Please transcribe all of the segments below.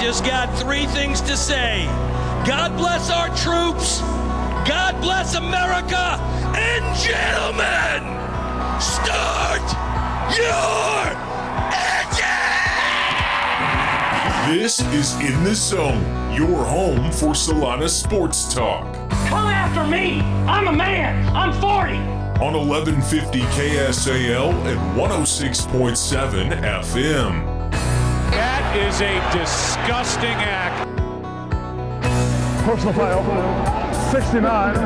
just got three things to say God bless our troops, God bless America, and gentlemen, start your engine! This is In the Zone, your home for Salina Sports Talk. Come after me! I'm a man! I'm 40! On 1150 KSAL and 106.7 FM. That is a disgusting act. Personal foul, 69,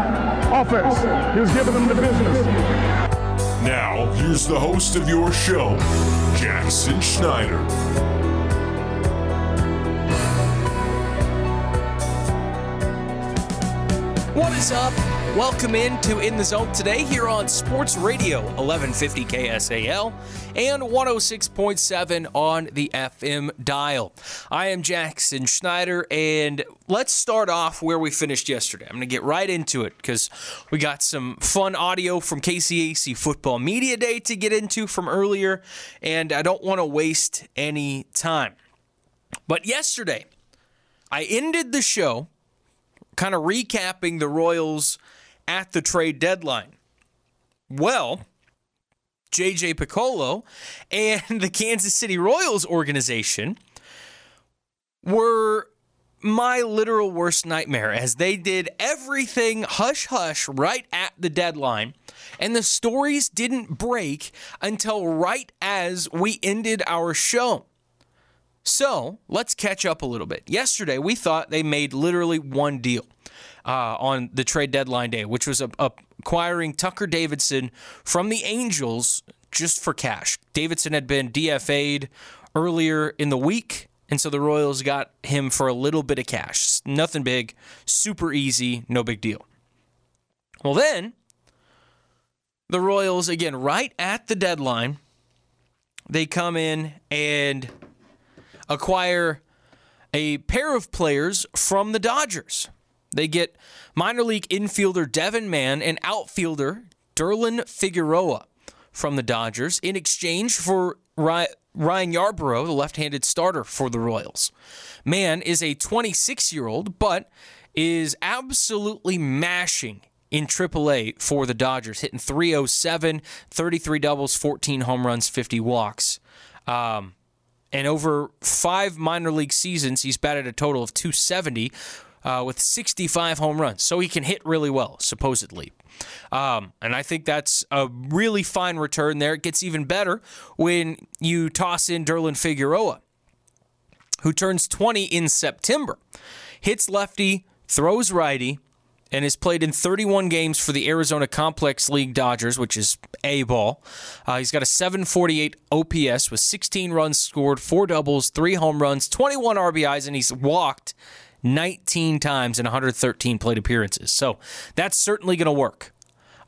offense. He was giving them the business. Now, here's the host of your show, Jackson Schneider. What is up? Welcome in to In the Zone today here on Sports Radio 1150 KSAL and 106.7 on the FM dial. I am Jackson Schneider, and let's start off where we finished yesterday. I'm going to get right into it because we got some fun audio from KCAC Football Media Day to get into from earlier, and I don't want to waste any time. But yesterday, I ended the show kind of recapping the Royals at the trade deadline. Well, JJ Picollo and the Kansas City Royals organization were my literal worst nightmare as they did everything hush hush right at the deadline. And the stories didn't break until right as we ended our show. So let's catch up a little bit. Yesterday, we thought they made literally one deal uh, on the trade deadline day, which was a, a acquiring Tucker Davidson from the Angels just for cash. Davidson had been DFA'd earlier in the week, and so the Royals got him for a little bit of cash. Nothing big, super easy, no big deal. Well, then, the Royals, again, right at the deadline, they come in and acquire a pair of players from the Dodgers. They get minor league infielder Devin Mann and outfielder Derlin Figueroa from the Dodgers in exchange for Ryan Yarbrough, the left handed starter for the Royals. Mann is a 26 year old, but is absolutely mashing in AAA for the Dodgers, hitting 307, 33 doubles, 14 home runs, 50 walks. Um, and over five minor league seasons, he's batted a total of 270 uh, with 65 home runs. So he can hit really well, supposedly. Um, and I think that's a really fine return there. It gets even better when you toss in Derlin Figueroa, who turns 20 in September. Hits lefty, throws righty, and has played in 31 games for the Arizona Complex League Dodgers, which is A ball. Uh, he's got a 748 OPS with 16 runs scored, four doubles, three home runs, 21 RBIs, and he's walked 19 times in 113 plate appearances. So that's certainly going to work.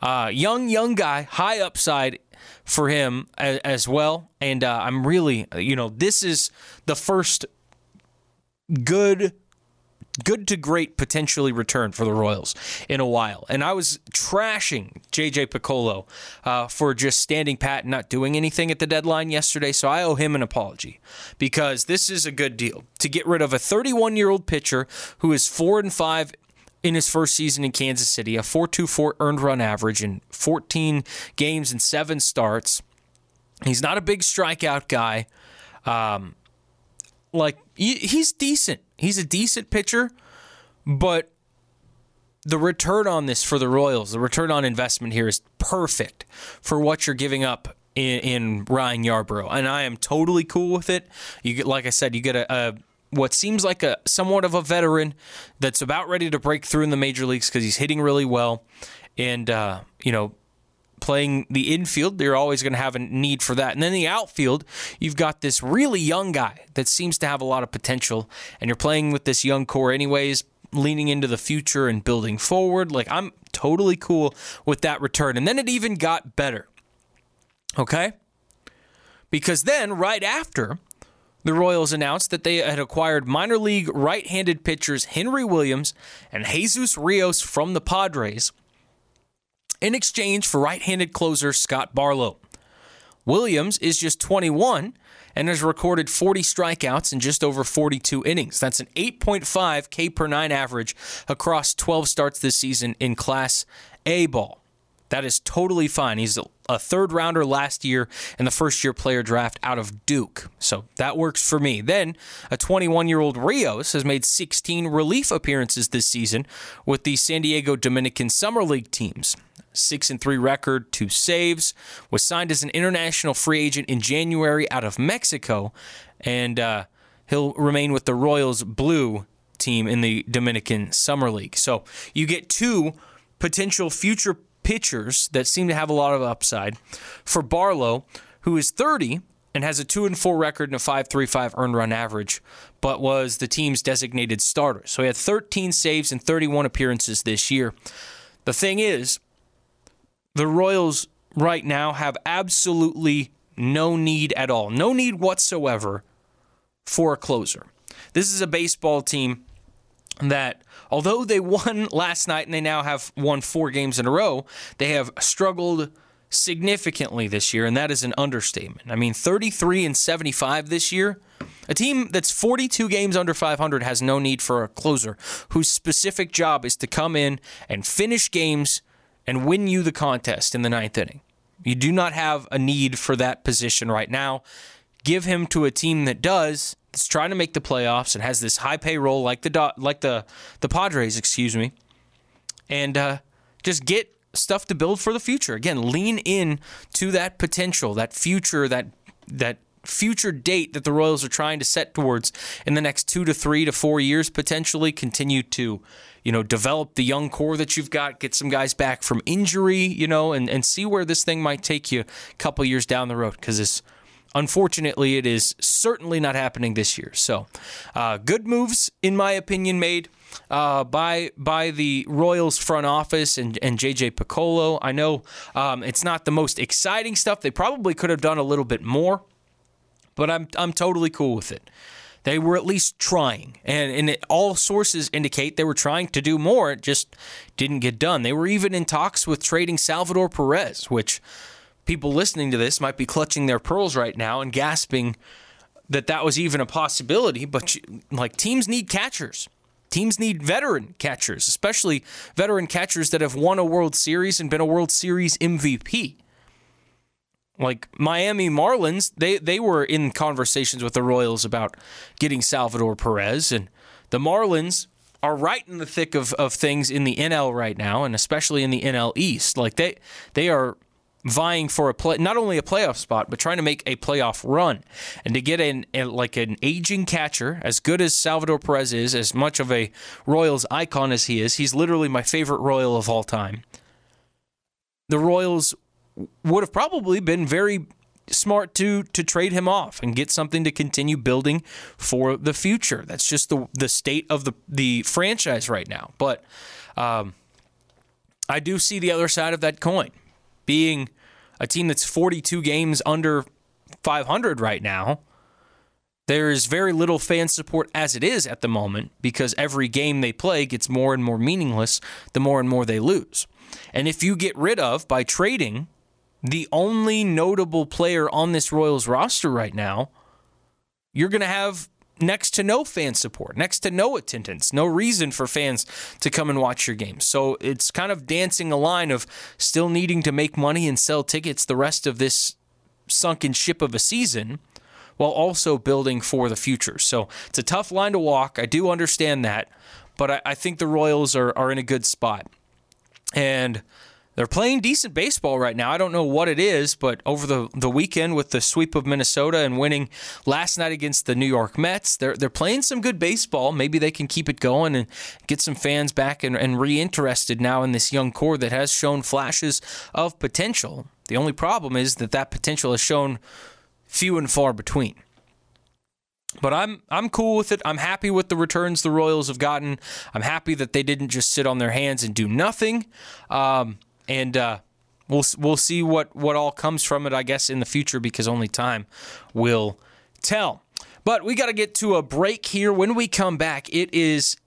Uh, young, young guy, high upside for him as, as well. And uh, I'm really, you know, this is the first good good to great potentially return for the Royals in a while. And I was trashing JJ Picollo uh, for just standing pat and not doing anything at the deadline yesterday. So I owe him an apology because this is a good deal to get rid of a 31 year old pitcher who is four and five. In his first season in Kansas City, a 4.24 earned run average in 14 games and seven starts. He's not a big strikeout guy. Um, like he's decent. He's a decent pitcher, but the return on this for the Royals, the return on investment here is perfect for what you're giving up in, in Ryan Yarbrough, and I am totally cool with it. You get, like I said, you get a, a what seems like a somewhat of a veteran that's about ready to break through in the major leagues because he's hitting really well, and uh, you know playing the infield, you're always going to have a need for that. And then the outfield, you've got this really young guy that seems to have a lot of potential, and you're playing with this young core anyways, leaning into the future and building forward. Like, I'm totally cool with that return. And then it even got better. Okay? Because then, right after, the Royals announced that they had acquired minor league right handed pitchers Henry Williams and Jesus Rios from the Padres in exchange for right handed closer Scott Barlow. Williams is just 21 and has recorded 40 strikeouts in just over 42 innings. That's an 8.5 K per nine average across 12 starts this season in Class A ball. That is totally fine. He's a third rounder last year in the first year player draft out of Duke. So that works for me. Then a 21 year old Rios has made 16 relief appearances this season with the San Diego Dominican Summer League teams. Six and three record, two saves, was signed as an international free agent in January out of Mexico, and uh, he'll remain with the Royals Blue team in the Dominican Summer League. So you get two potential future pitchers that seem to have a lot of upside. For Barlow, who is 30 and has a 2 and 4 record and a 5.35 earned run average, but was the team's designated starter. So he had 13 saves and 31 appearances this year. The thing is, the Royals right now have absolutely no need at all, no need whatsoever for a closer. This is a baseball team that although they won last night and they now have won four games in a row, they have struggled significantly this year, and that is an understatement. I mean, 33 and 75 this year. A team that's 42 games under 500 has no need for a closer whose specific job is to come in and finish games and win you the contest in the ninth inning. You do not have a need for that position right now. Give him to a team that does, that's trying to make the playoffs and has this high payroll like the like the the Padres, excuse me, and uh, just get stuff to build for the future. Again, lean in to that potential, that future, that that future date that the Royals are trying to set towards in the next two to three to four years, potentially continue to, you know, develop the young core that you've got, get some guys back from injury, you know, and, and see where this thing might take you a couple years down the road because it's Unfortunately, it is certainly not happening this year. So, uh, good moves, in my opinion, made uh, by by the Royals front office and, and JJ Picollo. I know um, it's not the most exciting stuff. They probably could have done a little bit more, but I'm I'm totally cool with it. They were at least trying, and, and it, all sources indicate they were trying to do more. It just didn't get done. They were even in talks with trading Salvador Perez, which people listening to this might be clutching their pearls right now and gasping that that was even a possibility. But like teams need catchers. Teams need veteran catchers, especially veteran catchers that have won a World Series and been a World Series MVP. Like Miami Marlins, they, they were in conversations with the Royals about getting Salvador Perez, and the Marlins are right in the thick of, of things in the NL right now, and especially in the NL East. Like they they are vying for a play, not only a playoff spot, but trying to make a playoff run. And to get an like an aging catcher, as good as Salvador Perez is, as much of a Royals icon as he is, he's literally my favorite Royal of all time. The Royals would have probably been very smart to to trade him off and get something to continue building for the future. That's just the the state of the the franchise right now. But um, I do see the other side of that coin being a team that's 42 games under 500 right now, there is very little fan support as it is at the moment because every game they play gets more and more meaningless the more and more they lose. And if you get rid of by trading the only notable player on this Royals roster right now, you're going to have next to no fan support, next to no attendance, no reason for fans to come and watch your games. So it's kind of dancing a line of still needing to make money and sell tickets the rest of this sunken ship of a season while also building for the future. So it's a tough line to walk. I do understand that, but I, I think the Royals are, are in a good spot. And they're playing decent baseball right now. I don't know what it is, but over the, the weekend with the sweep of Minnesota and winning last night against the New York Mets, they're they're playing some good baseball. Maybe they can keep it going and get some fans back and, and reinterested now in this young core that has shown flashes of potential. The only problem is that that potential has shown few and far between. But I'm I'm cool with it. I'm happy with the returns the Royals have gotten. I'm happy that they didn't just sit on their hands and do nothing. Um, and uh, we'll we'll see what what all comes from it. I guess in the future because only time will tell. But we got to get to a break here. When we come back, it is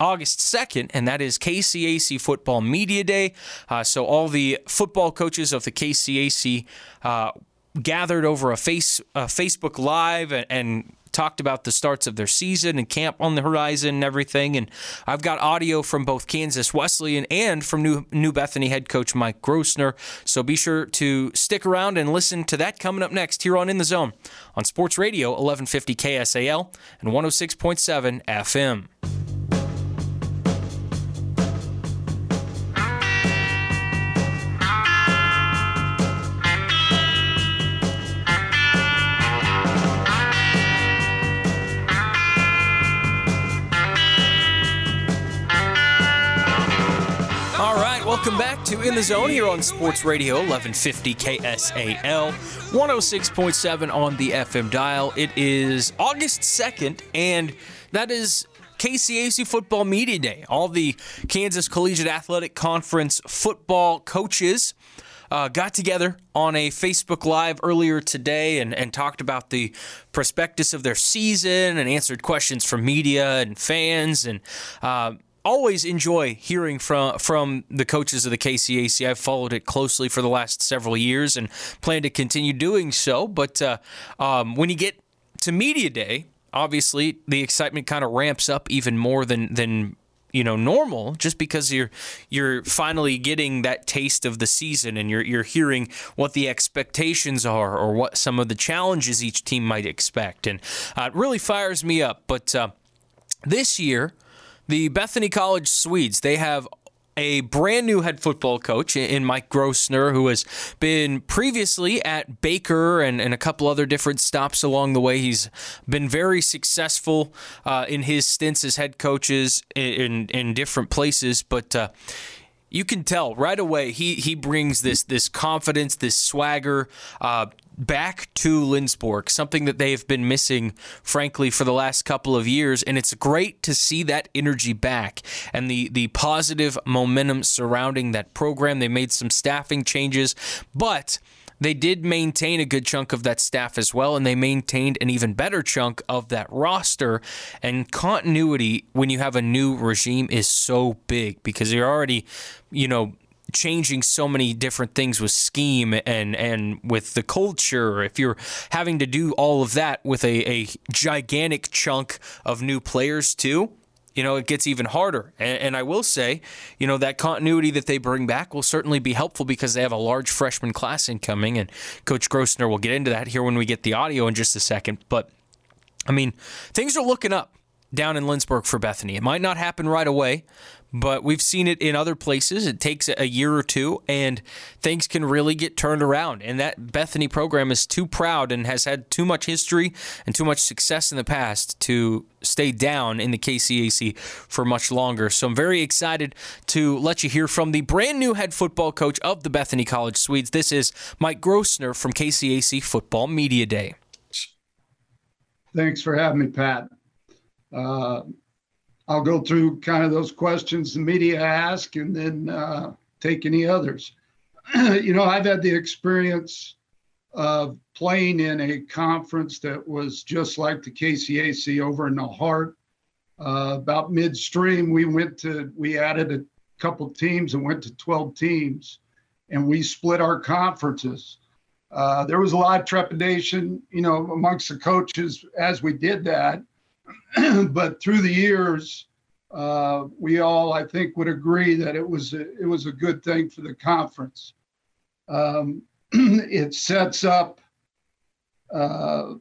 August 2nd, and that is KCAC Football Media Day. Uh, so, all the football coaches of the KCAC uh, gathered over a face a Facebook Live and, and talked about the starts of their season and camp on the horizon and everything. And I've got audio from both Kansas Wesleyan and from New, New Bethany head coach Mike Grossner. So be sure to stick around and listen to that coming up next here on In the Zone on Sports Radio 1150 KSAL and 106.7 FM. Welcome back to In the Zone here on Sports Radio 1150 KSAL, 106.7 on the FM dial. It is August 2nd, and that is KCAC Football Media Day. All the Kansas Collegiate Athletic Conference football coaches uh, got together on a Facebook Live earlier today and, and talked about the prospectus of their season and answered questions from media and fans and uh, always enjoy hearing from from the coaches of the KCAC. I've followed it closely for the last several years and plan to continue doing so. But uh, um, when you get to media day, obviously the excitement kind of ramps up even more than than you know normal just because you're you're finally getting that taste of the season and you're you're hearing what the expectations are or what some of the challenges each team might expect and uh, it really fires me up but uh, this year the Bethany College Swedes, they have a brand new head football coach in Mike Grossner, who has been previously at Baker and, and a couple other different stops along the way. He's been very successful uh, in his stints as head coaches in, in different places, but uh, you can tell right away he he brings this this confidence, this swagger. Uh, back to Lindsborg, something that they have been missing, frankly, for the last couple of years. And it's great to see that energy back and the, the positive momentum surrounding that program. They made some staffing changes, but they did maintain a good chunk of that staff as well, and they maintained an even better chunk of that roster. And continuity when you have a new regime is so big because you're already, you know, changing so many different things with scheme and and with the culture if you're having to do all of that with a, a gigantic chunk of new players too you know, it gets even harder. And, and, I will say, you know, that continuity that they bring back will certainly be helpful because they have a large freshman class incoming. And Coach Grossner will get into that here when we get the audio in just a second. But, I mean, things are looking up down in Lindsborg for Bethany. It might not happen right away, but we've seen it in other places. It takes a year or two, and things can really get turned around. And that Bethany program is too proud and has had too much history and too much success in the past to stay down in the KCAC for much longer. So I'm very excited to let you hear from the brand new head football coach of the Bethany College Swedes. This is Mike Grossner from KCAC Football Media Day. Thanks for having me, Pat. Uh, I'll go through kind of those questions the media ask and then uh, take any others. you know, I've had the experience of playing in a conference that was just like the KCAC over in the heart. Uh, about midstream, we went to, we added a couple teams and went to 12 teams, and we split our conferences. Uh, there was a lot of trepidation, you know, amongst the coaches as we did that. but through the years, uh, we all, I think, would agree that it was a, it was a good thing for the conference. Um, it sets up uh,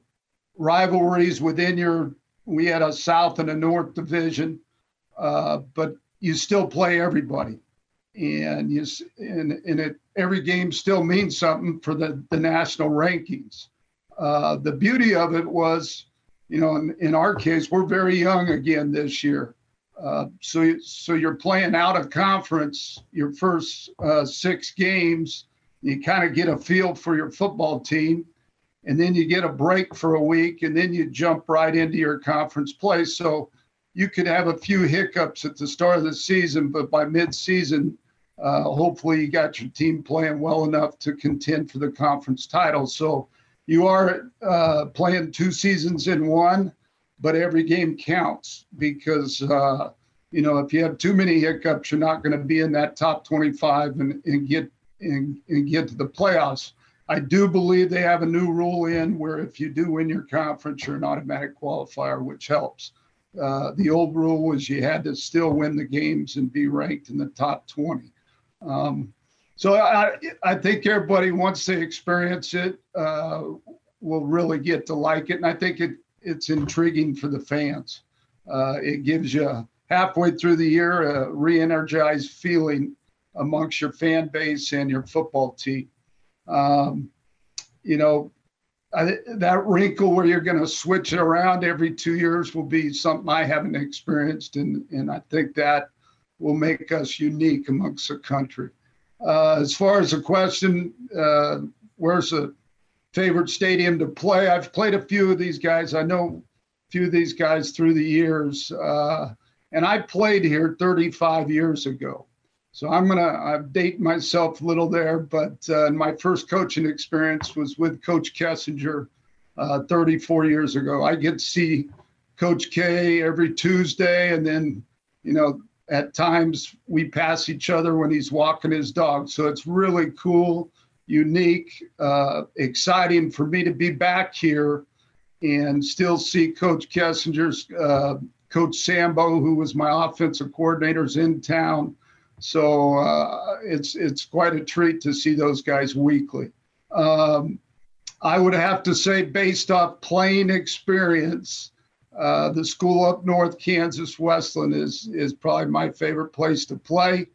rivalries within your. We had a South and a North division, uh, but you still play everybody, and you and, and it every game still means something for the the national rankings. Uh, the beauty of it was you know, in, in our case, we're very young again this year. Uh, so, so you're playing out of conference your first uh, six games. You kind of get a feel for your football team, and then you get a break for a week, and then you jump right into your conference play. So you could have a few hiccups at the start of the season, but by mid-season, uh, hopefully you got your team playing well enough to contend for the conference title. So you are uh, playing two seasons in one, but every game counts because uh, you know if you have too many hiccups, you're not going to be in that top 25 and, and get and, and, get to the playoffs. I do believe they have a new rule in where if you do win your conference, you're an automatic qualifier, which helps. Uh, the old rule was you had to still win the games and be ranked in the top 20. Um, so I, I think everybody, once they experience it, uh, will really get to like it. And I think it, it's intriguing for the fans. Uh, it gives you halfway through the year a re energized feeling amongst your fan base and your football team. Um, you know, I, that wrinkle where you're going to switch it around every two years will be something I haven't experienced, and and I think that will make us unique amongst the country. Uh, as far as the question, uh, where's a favorite stadium to play? I've played a few of these guys. I know a few of these guys through the years, uh, and I played here 35 years ago. So I'm gonna I date myself a little there, but uh, my first coaching experience was with Coach Kessinger uh, 34 years ago. I get to see Coach K every Tuesday, and then you know at times we pass each other when he's walking his dog. So it's really cool, unique, uh, exciting for me to be back here and still see Coach Kessinger's uh, Coach Sambo, who was my offensive coordinators in town so uh, it's it's quite a treat to see those guys weekly. Um, I would have to say, based off playing experience, uh, the school up north, Kansas Wesleyan, is is probably my favorite place to play,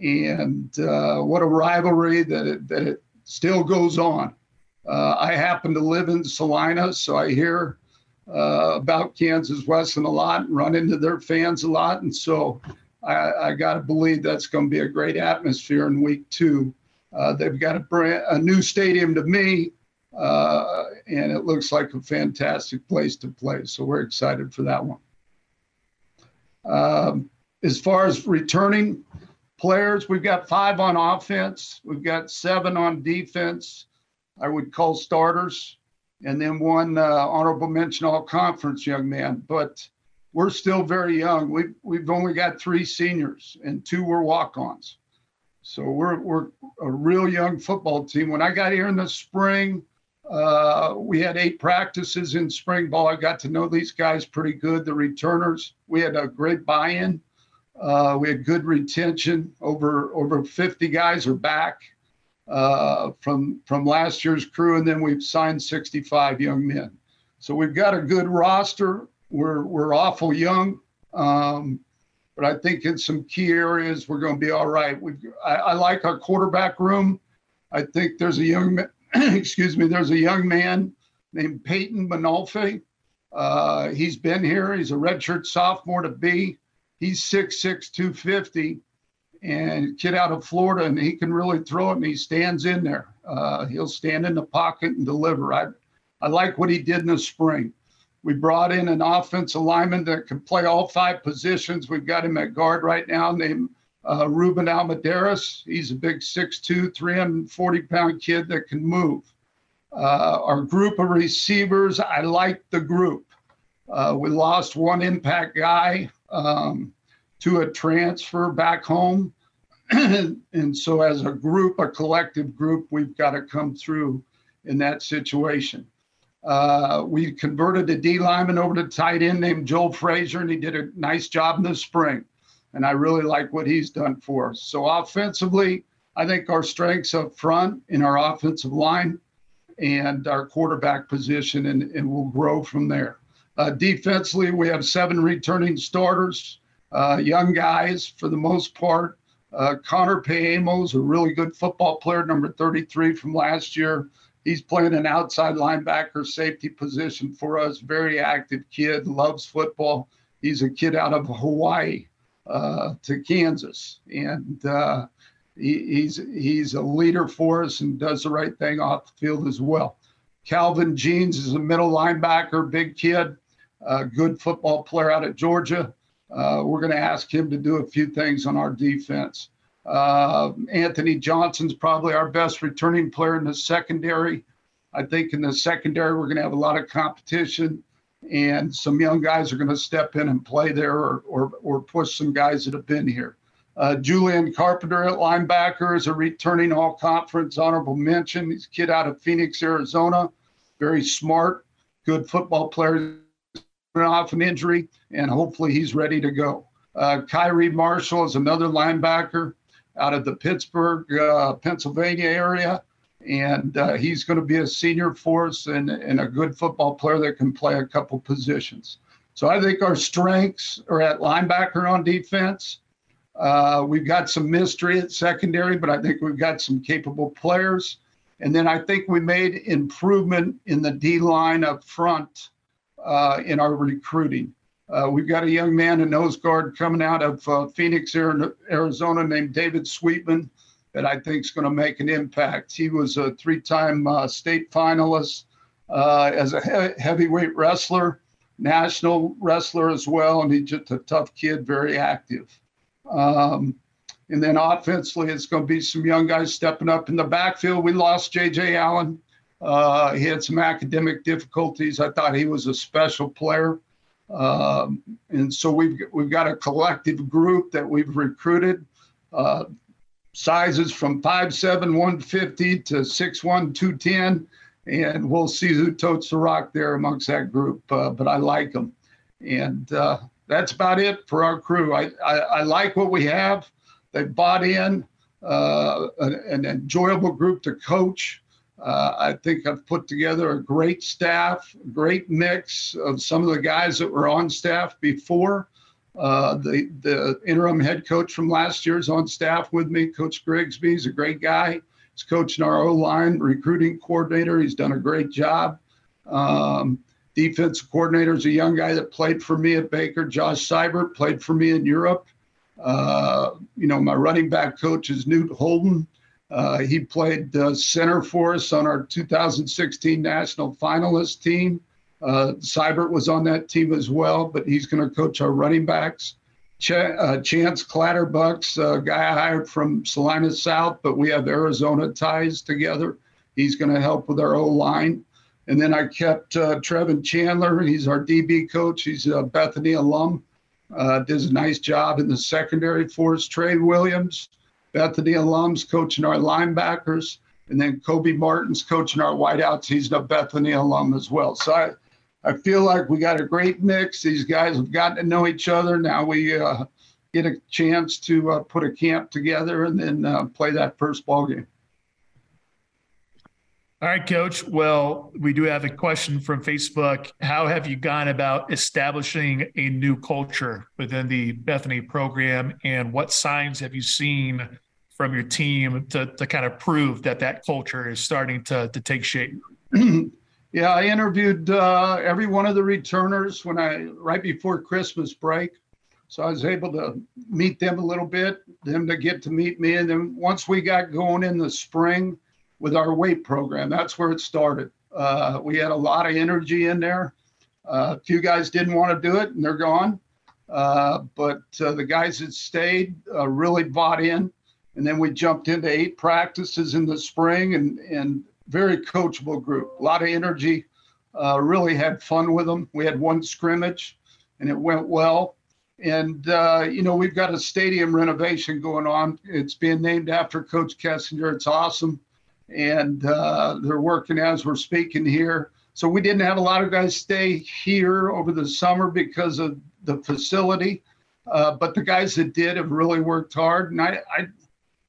and uh, what a rivalry that it, that it still goes on. Uh, I happen to live in Salina, so I hear uh, about Kansas Wesleyan a lot, and run into their fans a lot, and so I, I got to believe that's going to be a great atmosphere in week two. Uh, they've got a, brand, a new stadium to me, uh, and it looks like a fantastic place to play. So we're excited for that one. Um, as far as returning players, we've got five on offense, we've got seven on defense. I would call starters, and then one uh, honorable mention all conference young man. But we're still very young. We've we've only got three seniors and two were walk-ons. So we're we're a real young football team. When I got here in the spring, uh, we had eight practices in spring ball. I got to know these guys pretty good. The returners, we had a great buy-in. Uh, we had good retention. Over over 50 guys are back uh, from from last year's crew, and then we've signed 65 young men. So we've got a good roster we're we're awful young, um, but I think in some key areas we're going to be all right. We I, I like our quarterback room. I think there's a young excuse me there's a young man named Peyton Manolfi. Uh, he's been here. He's a redshirt sophomore to be. He's 6'6", 250, and kid out of Florida, and he can really throw it. And he stands in there. Uh, he'll stand in the pocket and deliver. I I like what he did in the spring. We brought in an offensive lineman that can play all five positions. We've got him at guard right now named uh, Ruben Almaderis. He's a big 6'2, 340 pound kid that can move. Uh, our group of receivers, I like the group. Uh, we lost one impact guy um, to a transfer back home. and so, as a group, a collective group, we've got to come through in that situation. Uh, we converted a D lineman over to tight end named Joel Frazier, and he did a nice job in the spring. And I really like what he's done for us. So offensively, I think our strengths up front in our offensive line and our quarterback position, and, and we'll grow from there. Uh, defensively, we have seven returning starters, uh, young guys for the most part. Uh, Connor Paemo is a really good football player, number 33 from last year. He's playing an outside linebacker safety position for us. Very active kid, loves football. He's a kid out of Hawaii uh, to Kansas, and uh, he, he's he's a leader for us and does the right thing off the field as well. Calvin Jeans is a middle linebacker, big kid, good football player out of Georgia. Uh, we're going to ask him to do a few things on our defense. Uh, Anthony Johnson's probably our best returning player in the secondary. I think in the secondary, we're going to have a lot of competition, and some young guys are going to step in and play there or, or, or push some guys that have been here. Uh, Julian Carpenter at linebacker is a returning all conference honorable mention. He's a kid out of Phoenix, Arizona. Very smart, good football player off an injury, and hopefully he's ready to go. Uh, Kyrie Marshall is another linebacker out of the Pittsburgh, uh, Pennsylvania area, and uh, he's going to be a senior force and, and a good football player that can play a couple positions. So I think our strengths are at linebacker on defense. Uh, we've got some mystery at secondary, but I think we've got some capable players. And then I think we made improvement in the D line up front uh, in our recruiting. Uh, we've got a young man, a nose guard coming out of uh, Phoenix, Arizona, named David Sweetman, that I think is going to make an impact. He was a three time uh, state finalist uh, as a he- heavyweight wrestler, national wrestler as well, and he's just a tough kid, very active. Um, and then offensively, it's going to be some young guys stepping up in the backfield. We lost J.J. Allen. Uh, he had some academic difficulties. I thought he was a special player. Um, and so we've we've got a collective group that we've recruited, uh, sizes from 5'7", 150 to 6'1", 210, and we'll see who totes the rock there amongst that group. Uh, but I like them, and uh, that's about it for our crew. I, I, I like what we have. They bought in uh, an, an enjoyable group to coach. Uh, I think I've put together a great staff, great mix of some of the guys that were on staff before. Uh, the the interim head coach from last year is on staff with me. Coach Grigsby He's a great guy. He's coaching our O line, recruiting coordinator. He's done a great job. Um, defensive coordinator is a young guy that played for me at Baker. Josh Seibert played for me in Europe. Uh, you know, my running back coach is Newt Holden. Uh, he played uh, center for us on our 2016 national finalist team. Uh, Seibert was on that team as well, but he's going to coach our running backs. Ch- uh, Chance Clatterbucks, a guy I hired from Salinas South, but we have Arizona ties together. He's going to help with our O line. And then I kept uh, Trevin Chandler. He's our DB coach. He's a Bethany alum. Uh, does a nice job in the secondary for us. Trey Williams, Bethany alums coaching our linebackers, and then Kobe Martin's coaching our wideouts. He's a Bethany alum as well. So I, I feel like we got a great mix. These guys have gotten to know each other. Now we uh, get a chance to uh, put a camp together and then uh, play that first ball game. All right, Coach. Well, we do have a question from Facebook. How have you gone about establishing a new culture within the Bethany program, and what signs have you seen from your team to, to kind of prove that that culture is starting to, to take shape? yeah, I interviewed uh, every one of the returners when I right before Christmas break, so I was able to meet them a little bit, them to get to meet me, and then once we got going in the spring with our weight program. That's where it started. Uh, we had a lot of energy in there. Uh, a few guys didn't want to do it, and they're gone. Uh, but uh, the guys that stayed uh, really bought in. And then we jumped into eight practices in the spring, and and very coachable group. A lot of energy. Uh, really had fun with them. We had one scrimmage, and it went well. And you know we've got a stadium renovation going on. It's being named after Coach Kessinger. It's awesome and uh, they're working as we're speaking here. So we didn't have a lot of guys stay here over the summer because of the facility, uh, but the guys that did have really worked hard. And I, I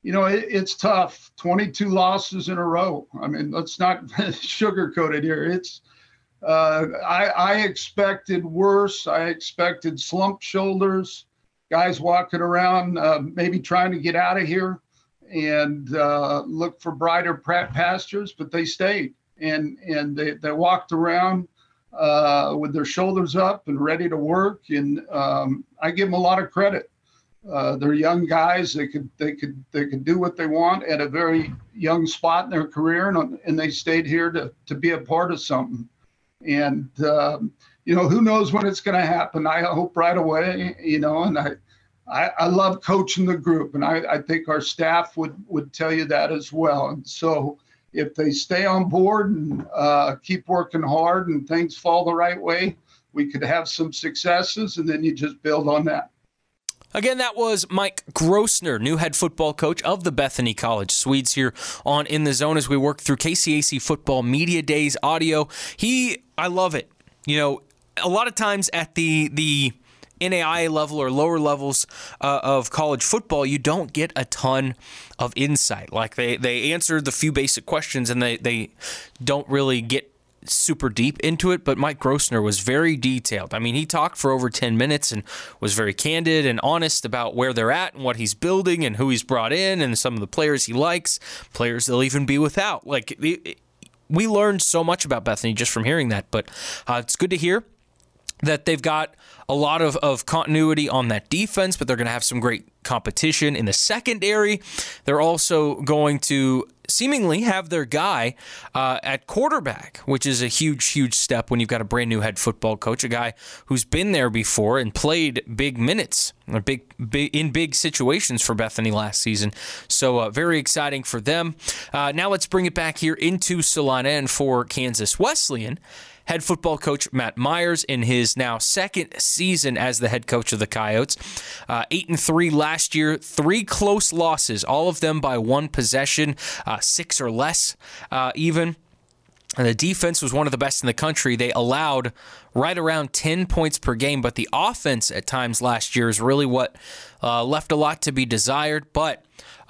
you know, it, it's tough. 22 losses in a row. I mean, let's not sugarcoat it here. It's uh, I, I expected worse. I expected slump shoulders, guys walking around, uh, maybe trying to get out of here and uh, look for brighter pastures, but they stayed and and they, they walked around uh, with their shoulders up and ready to work. And um, I give them a lot of credit. Uh, they're young guys. They could they could they could do what they want at a very young spot in their career, and, and they stayed here to to be a part of something. And um, you know who knows when it's going to happen. I hope right away. You know, and I I, I love coaching the group, and I, I think our staff would would tell you that as well. And so, if they stay on board and uh, keep working hard, and things fall the right way, we could have some successes, and then you just build on that. Again, that was Mike Grossner, new head football coach of the Bethany College Swedes here on In the Zone as we work through KCAC Football Media Days audio. He, I love it. You know, a lot of times at the the NAIA level or lower levels uh, of college football, you don't get a ton of insight. Like they they answer the few basic questions and they they don't really get super deep into it, but Mike Grossner was very detailed. I mean, he talked for over 10 minutes and was very candid and honest about where they're at and what he's building and who he's brought in and some of the players he likes, players they'll even be without. Like, we learned so much about Bethany just from hearing that, but uh, it's good to hear that they've got a lot of, of continuity on that defense, but they're going to have some great competition in the secondary. They're also going to seemingly have their guy uh, at quarterback, which is a huge, huge step when you've got a brand new head football coach, a guy who's been there before and played big minutes or big, big in big situations for Bethany last season. So uh, very exciting for them. Uh, now let's bring it back here into Salina and for Kansas Wesleyan head football coach Matt Myers in his now second season as the head coach of the Coyotes. Uh, eight and three last year, three close losses, all of them by one possession, uh, six or less, uh, even. And the defense was one of the best in the country. They allowed right around 10 points per game, but the offense at times last year is really what uh, left a lot to be desired. But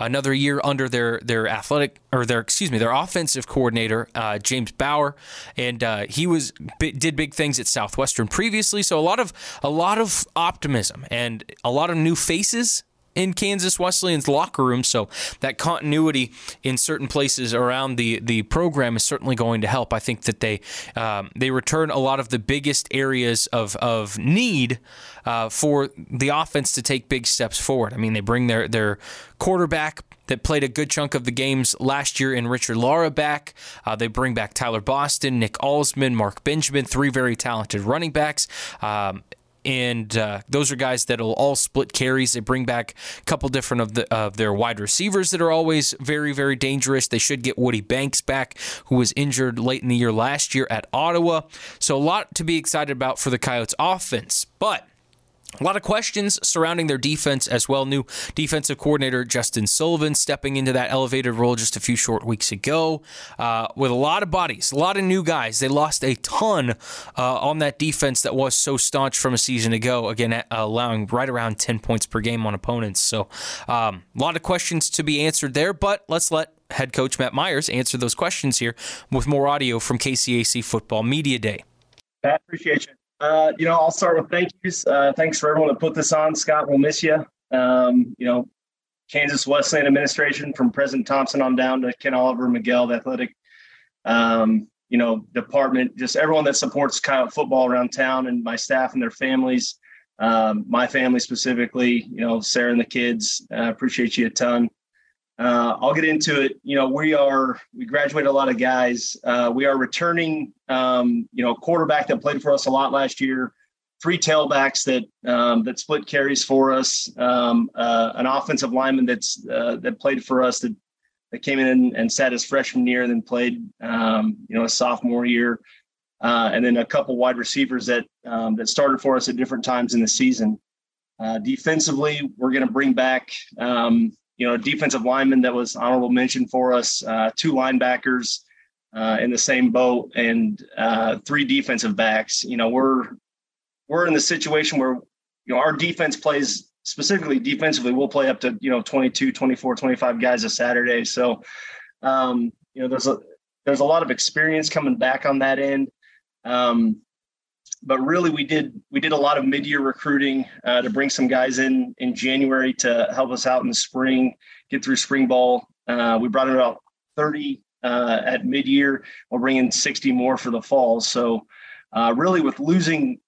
another year under their their athletic or their excuse me their offensive coordinator uh, James Bauer, and uh, he was did big things at Southwestern previously. So a lot of a lot of optimism and a lot of new faces in Kansas Wesleyan's locker room. So that continuity in certain places around the the program is certainly going to help. I think that they um, they return a lot of the biggest areas of of need uh, for the offense to take big steps forward. I mean, they bring their their quarterback that played a good chunk of the games last year in Richard Lara back. Uh, they bring back Tyler Boston, Nick Alsman, Mark Benjamin, three very talented running backs. Um, and uh, those are guys that'll all split carries. They bring back a couple different of the of their wide receivers that are always very very dangerous. They should get Woody Banks back, who was injured late in the year last year at Ottawa. So a lot to be excited about for the Coyotes offense, but. A lot of questions surrounding their defense as well. New defensive coordinator Justin Sullivan stepping into that elevated role just a few short weeks ago uh, with a lot of bodies, a lot of new guys. They lost a ton uh, on that defense that was so staunch from a season ago, again, allowing right around 10 points per game on opponents. So um, a lot of questions to be answered there, but let's let head coach Matt Myers answer those questions here with more audio from KCAC Football Media Day. Pat, appreciate you. Uh, you know, I'll start with thank yous. Uh, thanks for everyone that put this on. Scott, we'll miss you. Um, you know, Kansas Wesleyan administration from President Thompson on down to Ken Oliver, Miguel, the athletic, um, you know, department, just everyone that supports Coyote football around town and my staff and their families, um, my family specifically, you know, Sarah and the kids. I uh, appreciate you a ton. Uh, I'll get into it. You know, we are we graduated a lot of guys. Uh, we are returning, um, you know, a quarterback that played for us a lot last year. Three tailbacks that um, that split carries for us. Um, uh, an offensive lineman that's uh, that played for us that that came in and sat his freshman year and then played, um, you know, a sophomore year. Uh, and then a couple wide receivers that um, that started for us at different times in the season. Uh, defensively, we're going to bring back um, you know, defensive lineman that was honorable mention for us, uh, two linebackers uh, in the same boat, and uh, three defensive backs. You know, we're we're in the situation where you know our defense plays specifically defensively. We'll play up to you know 22, 24, 25 guys a Saturday. So, um, you know, there's a there's a lot of experience coming back on that end. Um, but really we did we did a lot of mid-year recruiting uh, to bring some guys in in January to help us out in the spring, get through spring ball. Uh, we brought in about 30 uh, at mid-year. We'll bring in 60 more for the fall. So uh, really with losing,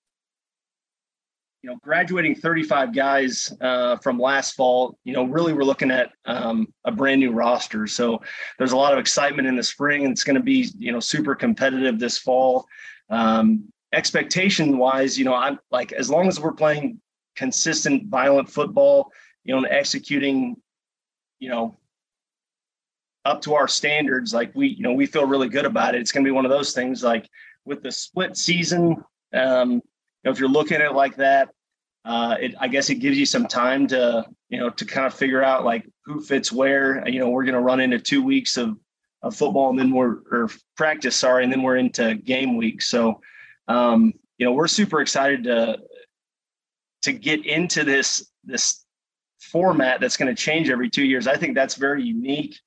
you know, graduating 35 guys uh, from last fall, you know, really we're looking at um, a brand new roster. So there's a lot of excitement in the spring and it's going to be, you know, super competitive this fall. Um, expectation wise, you know, I'm like as long as we're playing consistent, violent football, you know, and executing, you know, up to our standards, like we, you know, we feel really good about it. It's going to be one of those things like with the split season. Um, you know, if you're looking at it like that, uh, it, I guess it gives you some time to, you know, to kind of figure out like who fits where. You know, we're going to run into two weeks of, of football and then we're or practice, sorry, and then we're into game week. So, um, you know, we're super excited to to get into this this format that's going to change every two years. I think that's very unique.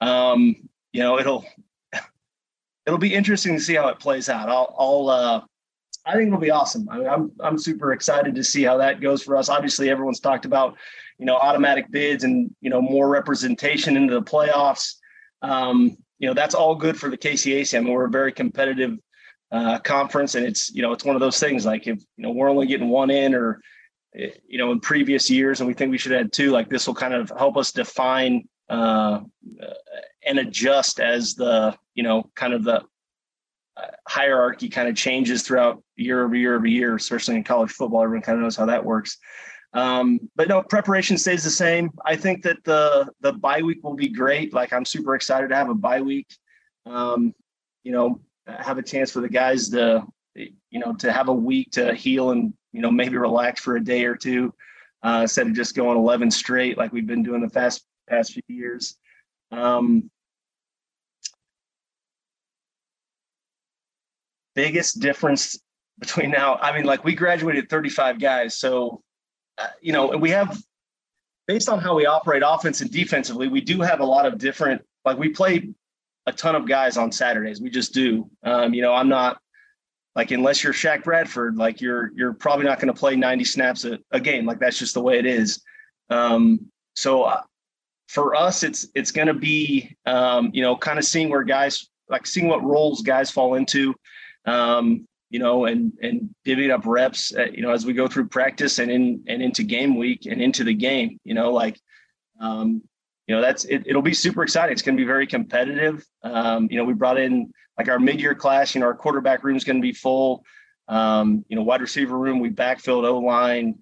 Um, you know, it'll it'll be interesting to see how it plays out. I'll, I'll uh, I think it'll be awesome. I mean, I'm I'm super excited to see how that goes for us. Obviously, everyone's talked about you know automatic bids and you know more representation into the playoffs. Um, you know that's all good for the KCAC. I mean, we're a very competitive uh, conference, and it's you know it's one of those things like if you know we're only getting one in or you know in previous years, and we think we should add two. Like this will kind of help us define uh, and adjust as the you know kind of the hierarchy kind of changes throughout year over year over year, especially in college football. Everyone kind of knows how that works. Um, but no, preparation stays the same. I think that the the bye week will be great. Like I'm super excited to have a bye week. Um, you know, have a chance for the guys to you know to have a week to heal and you know maybe relax for a day or two uh, instead of just going 11 straight like we've been doing the past past few years. Um, biggest difference between now i mean like we graduated 35 guys so uh, you know we have based on how we operate offense and defensively we do have a lot of different like we play a ton of guys on saturdays we just do um, you know i'm not like unless you're Shaq Bradford, like you're you're probably not going to play 90 snaps a, a, game. Like that's just the way it is. Um, so uh, for us, it's it's going to be um, you know kind of seeing where guys like seeing what roles guys fall into um, you know, and and divvying up reps, uh, you know, as we go through practice and in and into game week and into the game. You know, like, um, you know, that's it, it'll be super exciting. It's going to be very competitive. Um, you know, we brought in like our mid-year class. You know, our quarterback room is going to be full. Um, you know, wide receiver room, we backfilled O line,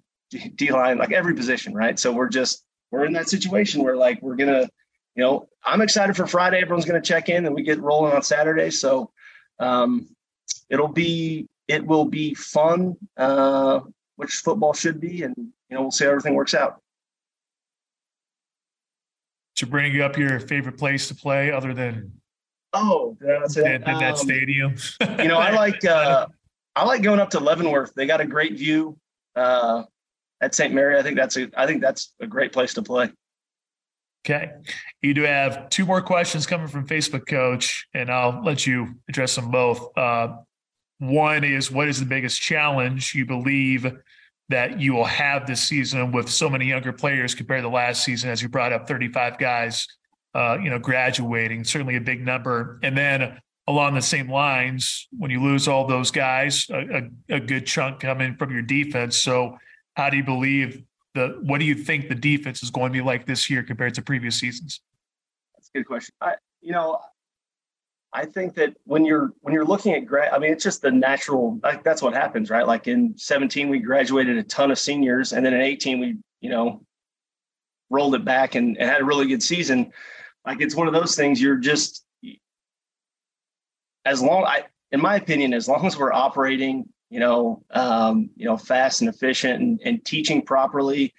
D line, like every position, right? So we're just we're in that situation where like we're gonna, you know, I'm excited for Friday. Everyone's gonna check in, and we get rolling on Saturday. So, um, it'll be it will be fun, uh, which football should be, and you know we'll see how everything works out. To bring you up your favorite place to play, other than oh, that's it. Um, that stadium. you know, I like uh, I like going up to Leavenworth. They got a great view uh, at St. Mary. I think that's a I think that's a great place to play. Okay. You do have two more questions coming from Facebook Coach, and I'll let you address them both. Uh, one is what is the biggest challenge you believe that you will have this season with so many younger players compared to last season, as you brought up 35 guys, uh, you know, graduating, certainly a big number. And then along the same lines, when you lose all those guys, a, a, a good chunk coming from your defense. So how do you believe the what do you think the defense is going to be like this year compared to previous seasons? That's a good question. I you know I think that when you're when you're looking at grad, I mean, it's just the natural. Like that's what happens, right? Like in 17, we graduated a ton of seniors, and then in 18, we you know rolled it back and, and had a really good season. Like it's one of those things. You're just as long. I, in my opinion, as long as we're operating you know, um, you know, fast and efficient and, and teaching properly.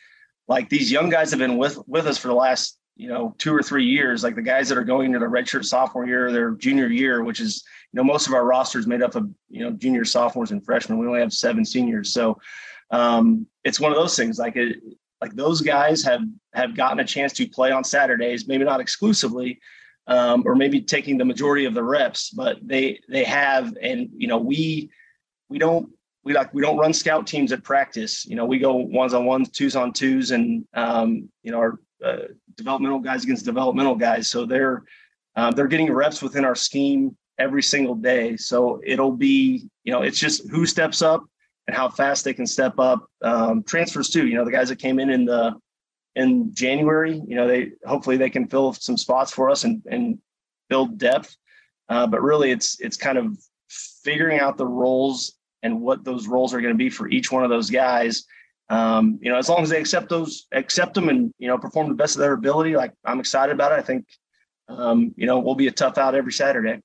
Like these young guys have been with with us for the last, you know, two or three years. Like the guys that are going into the redshirt sophomore year, their junior year, which is, you know, most of our rosters made up of, you know, junior sophomores and freshmen. We only have seven seniors, so um, it's one of those things. Like it, like those guys have have gotten a chance to play on Saturdays, maybe not exclusively, um, or maybe taking the majority of the reps, but they they have, and you know, we we don't we like we don't run scout teams at practice. You know, we go ones on ones, twos on twos, and um, you know our uh, developmental guys against developmental guys. So they're uh, they're getting reps within our scheme every single day. So it'll be you know it's just who steps up and how fast they can step up. Um, transfers too. You know the guys that came in in the in January. You know they hopefully they can fill some spots for us and and build depth. Uh, but really, it's it's kind of figuring out the roles and what those roles are going to be for each one of those guys. Um, you know, as long as they accept those, accept them, and you know, perform the best of their ability, like I'm excited about it. I think, um, you know, we'll be a tough out every Saturday.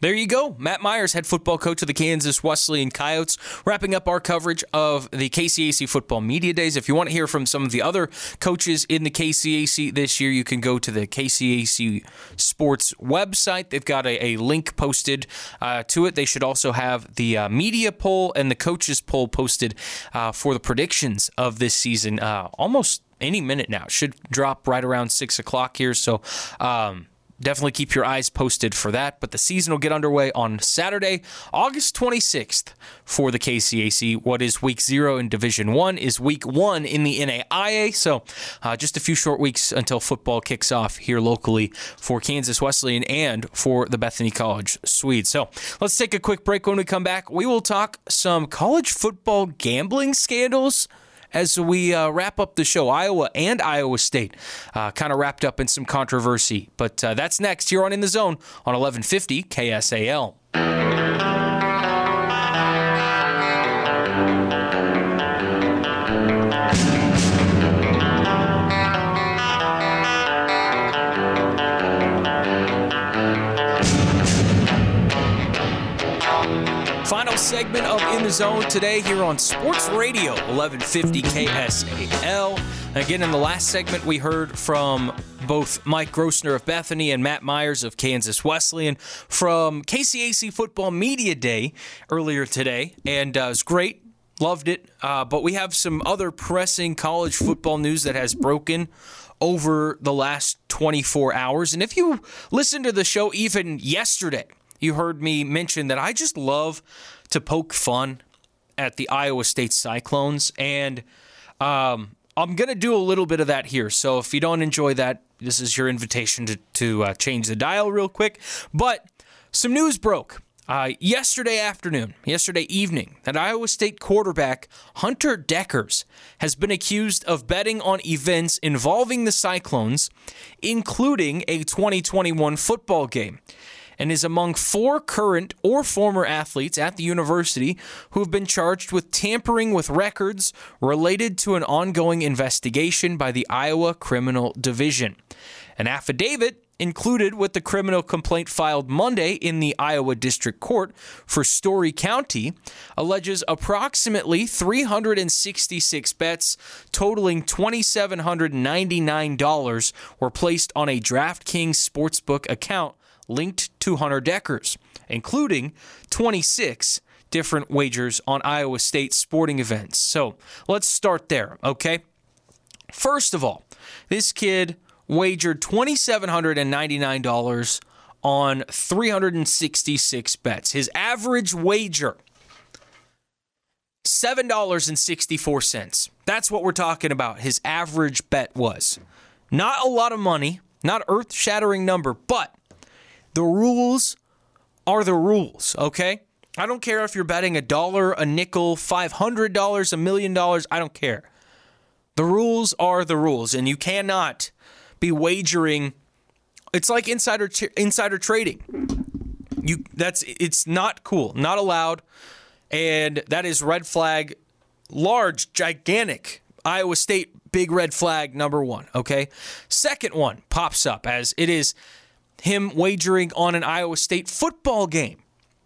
There you go. Matt Myers, head football coach of the Kansas Wesleyan Coyotes, wrapping up our coverage of the KCAC football media days. If you want to hear from some of the other coaches in the KCAC this year, you can go to the KCAC Sports website. They've got a, a link posted uh, to it. They should also have the uh, media poll and the coaches poll posted uh, for the predictions of this season uh, almost any minute now. Should drop right around six o'clock here. So, um, definitely keep your eyes posted for that. But the season will get underway on Saturday, August 26th for the KCAC. What is week zero in Division One is week one in the NAIA. So uh, just a few short weeks until football kicks off here locally for Kansas Wesleyan and for the Bethany College Swedes. So let's take a quick break. When we come back, we will talk some college football gambling scandals as we uh, wrap up the show. Iowa and Iowa State uh, kind of wrapped up in some controversy. But uh, that's next here on In the Zone on 1150 KSAL. Segment of In the Zone today here on Sports Radio 1150 KSAL. Again, in the last segment, we heard from both Mike Grossner of Bethany and Matt Myers of Kansas Wesleyan from KCAC Football Media Day earlier today, and uh, it was great. Loved it. Uh, but we have some other pressing college football news that has broken over the last 24 hours. And if you listened to the show even yesterday, you heard me mention that I just love to poke fun at the Iowa State Cyclones. And um, I'm going to do a little bit of that here. So if you don't enjoy that, this is your invitation to, to uh, change the dial real quick. But some news broke. Uh, yesterday afternoon, yesterday evening, that Iowa State quarterback Hunter Dekkers has been accused of betting on events involving the Cyclones, including a 2021 football game and is among four current or former athletes at the university who have been charged with tampering with records related to an ongoing investigation by the Iowa Criminal Division. An affidavit included with the criminal complaint filed Monday in the Iowa District Court for Story County alleges approximately 366 bets totaling $2,799 were placed on a DraftKings Sportsbook account linked to Hunter Dekkers, including 26 different wagers on Iowa State sporting events. So let's start there, okay? First of all, this kid wagered $2,799 on 366 bets. His average wager, $7.64. That's what we're talking about. His average bet was. Not a lot of money, not earth shattering number, but the rules are the rules, okay? I don't care if you're betting a dollar, a nickel, $500, a million dollars. I don't care. The rules are the rules, and you cannot be wagering. It's like insider insider trading. You that's it's not cool, not allowed, and that is red flag, large, gigantic. Iowa State big red flag number one. Okay, second one pops up as it is him wagering on an Iowa State football game.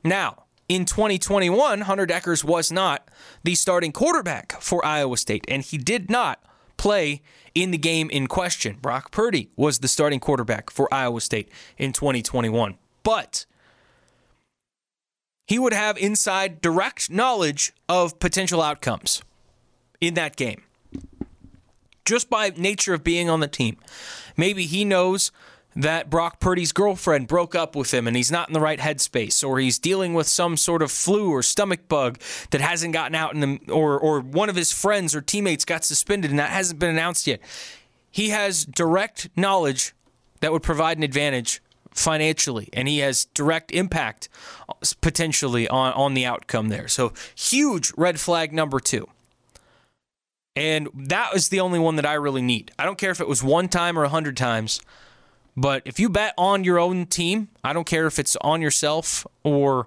Now, in 2021, Hunter Dekkers was not the starting quarterback for Iowa State, and he did not play in the game in question. Brock Purdy was the starting quarterback for Iowa State in 2021. But he would have inside direct knowledge of potential outcomes in that game. Just by nature of being on the team. Maybe he knows that Brock Purdy's girlfriend broke up with him and he's not in the right headspace, or he's dealing with some sort of flu or stomach bug that hasn't gotten out in the, or or one of his friends or teammates got suspended and that hasn't been announced yet. He has direct knowledge that would provide an advantage financially, and he has direct impact uh, potentially on, on the outcome there. So huge red flag number two. And that was the only one that I really need. I don't care if it was one time or a hundred times. But if you bet on your own team, I don't care if it's on yourself or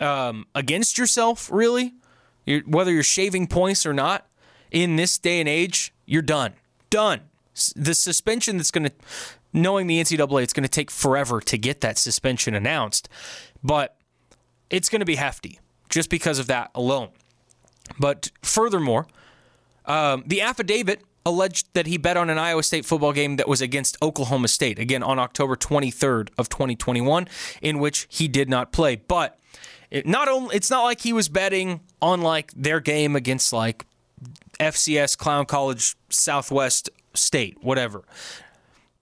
um, against yourself, really, you're, whether you're shaving points or not, in this day and age, you're done. Done. The suspension that's going to knowing the NCAA, it's going to take forever to get that suspension announced, but it's going to be hefty just because of that alone. But furthermore, um, the affidavit alleged that he bet on an Iowa State football game that was against Oklahoma State again on October 23rd of 2021, in which he did not play. But it not only it's not like he was betting on like their game against like FCS Clown College Southwest State, whatever.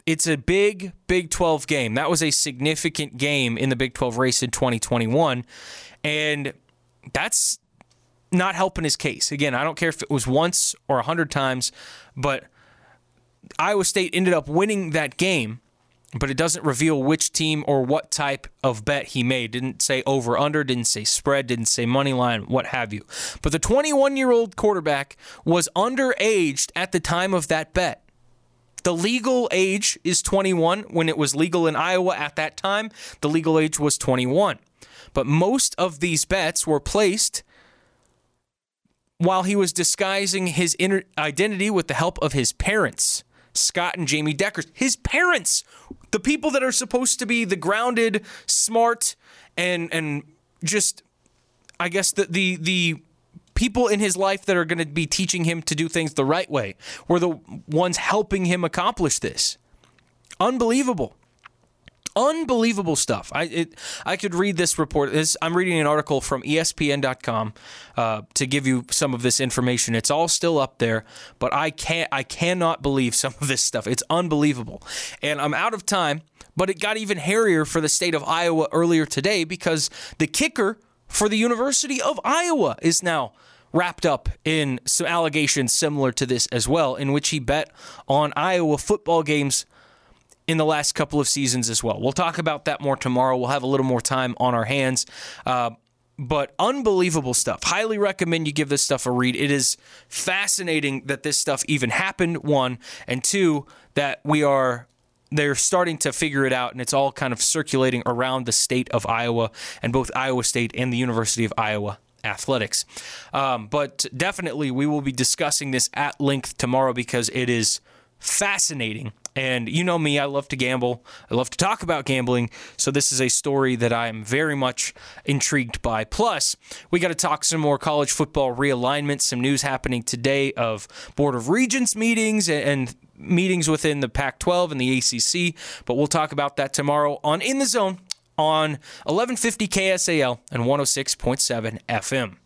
It's a big Big 12 game. That was a significant game in the Big 12 race in 2021. And that's not helping his case. Again, I don't care if it was once or a hundred times, but Iowa State ended up winning that game, but it doesn't reveal which team or what type of bet he made. Didn't say over under, didn't say spread, didn't say money line, what have you. But the 21 year old quarterback was underaged at the time of that bet. The legal age is 21 when it was legal in Iowa at that time. The legal age was 21. But most of these bets were placed while he was disguising his identity with the help of his parents, Scott and Jamie Dekkers. His parents, the people that are supposed to be the grounded, smart, and and just, I guess the the the people in his life that are going to be teaching him to do things the right way were the ones helping him accomplish this. Unbelievable. Unbelievable stuff. I it, I could read this report. This, I'm reading an article from ESPN.com uh, to give you some of this information. It's all still up there, but I can't. I cannot believe some of this stuff. It's unbelievable, and I'm out of time. But it got even hairier for the state of Iowa earlier today because the kicker for the University of Iowa is now wrapped up in some allegations similar to this as well, in which he bet on Iowa football games in the last couple of seasons as well. We'll talk about that more tomorrow. We'll have a little more time on our hands. Uh, but unbelievable stuff. Highly recommend you give this stuff a read. It is fascinating that this stuff even happened, one, and two, that we are they're starting to figure it out and it's all kind of circulating around the state of Iowa and both Iowa State and the University of Iowa athletics. Um, but definitely we will be discussing this at length tomorrow because it is fascinating and you know me, I love to gamble. I love to talk about gambling. So this is a story that I am very much intrigued by. Plus, we got to talk some more college football realignment, some news happening today of Board of Regents meetings and meetings within the Pac 12 and the ACC. But we'll talk about that tomorrow on In the Zone on 1150 KSAL and 106.7 FM.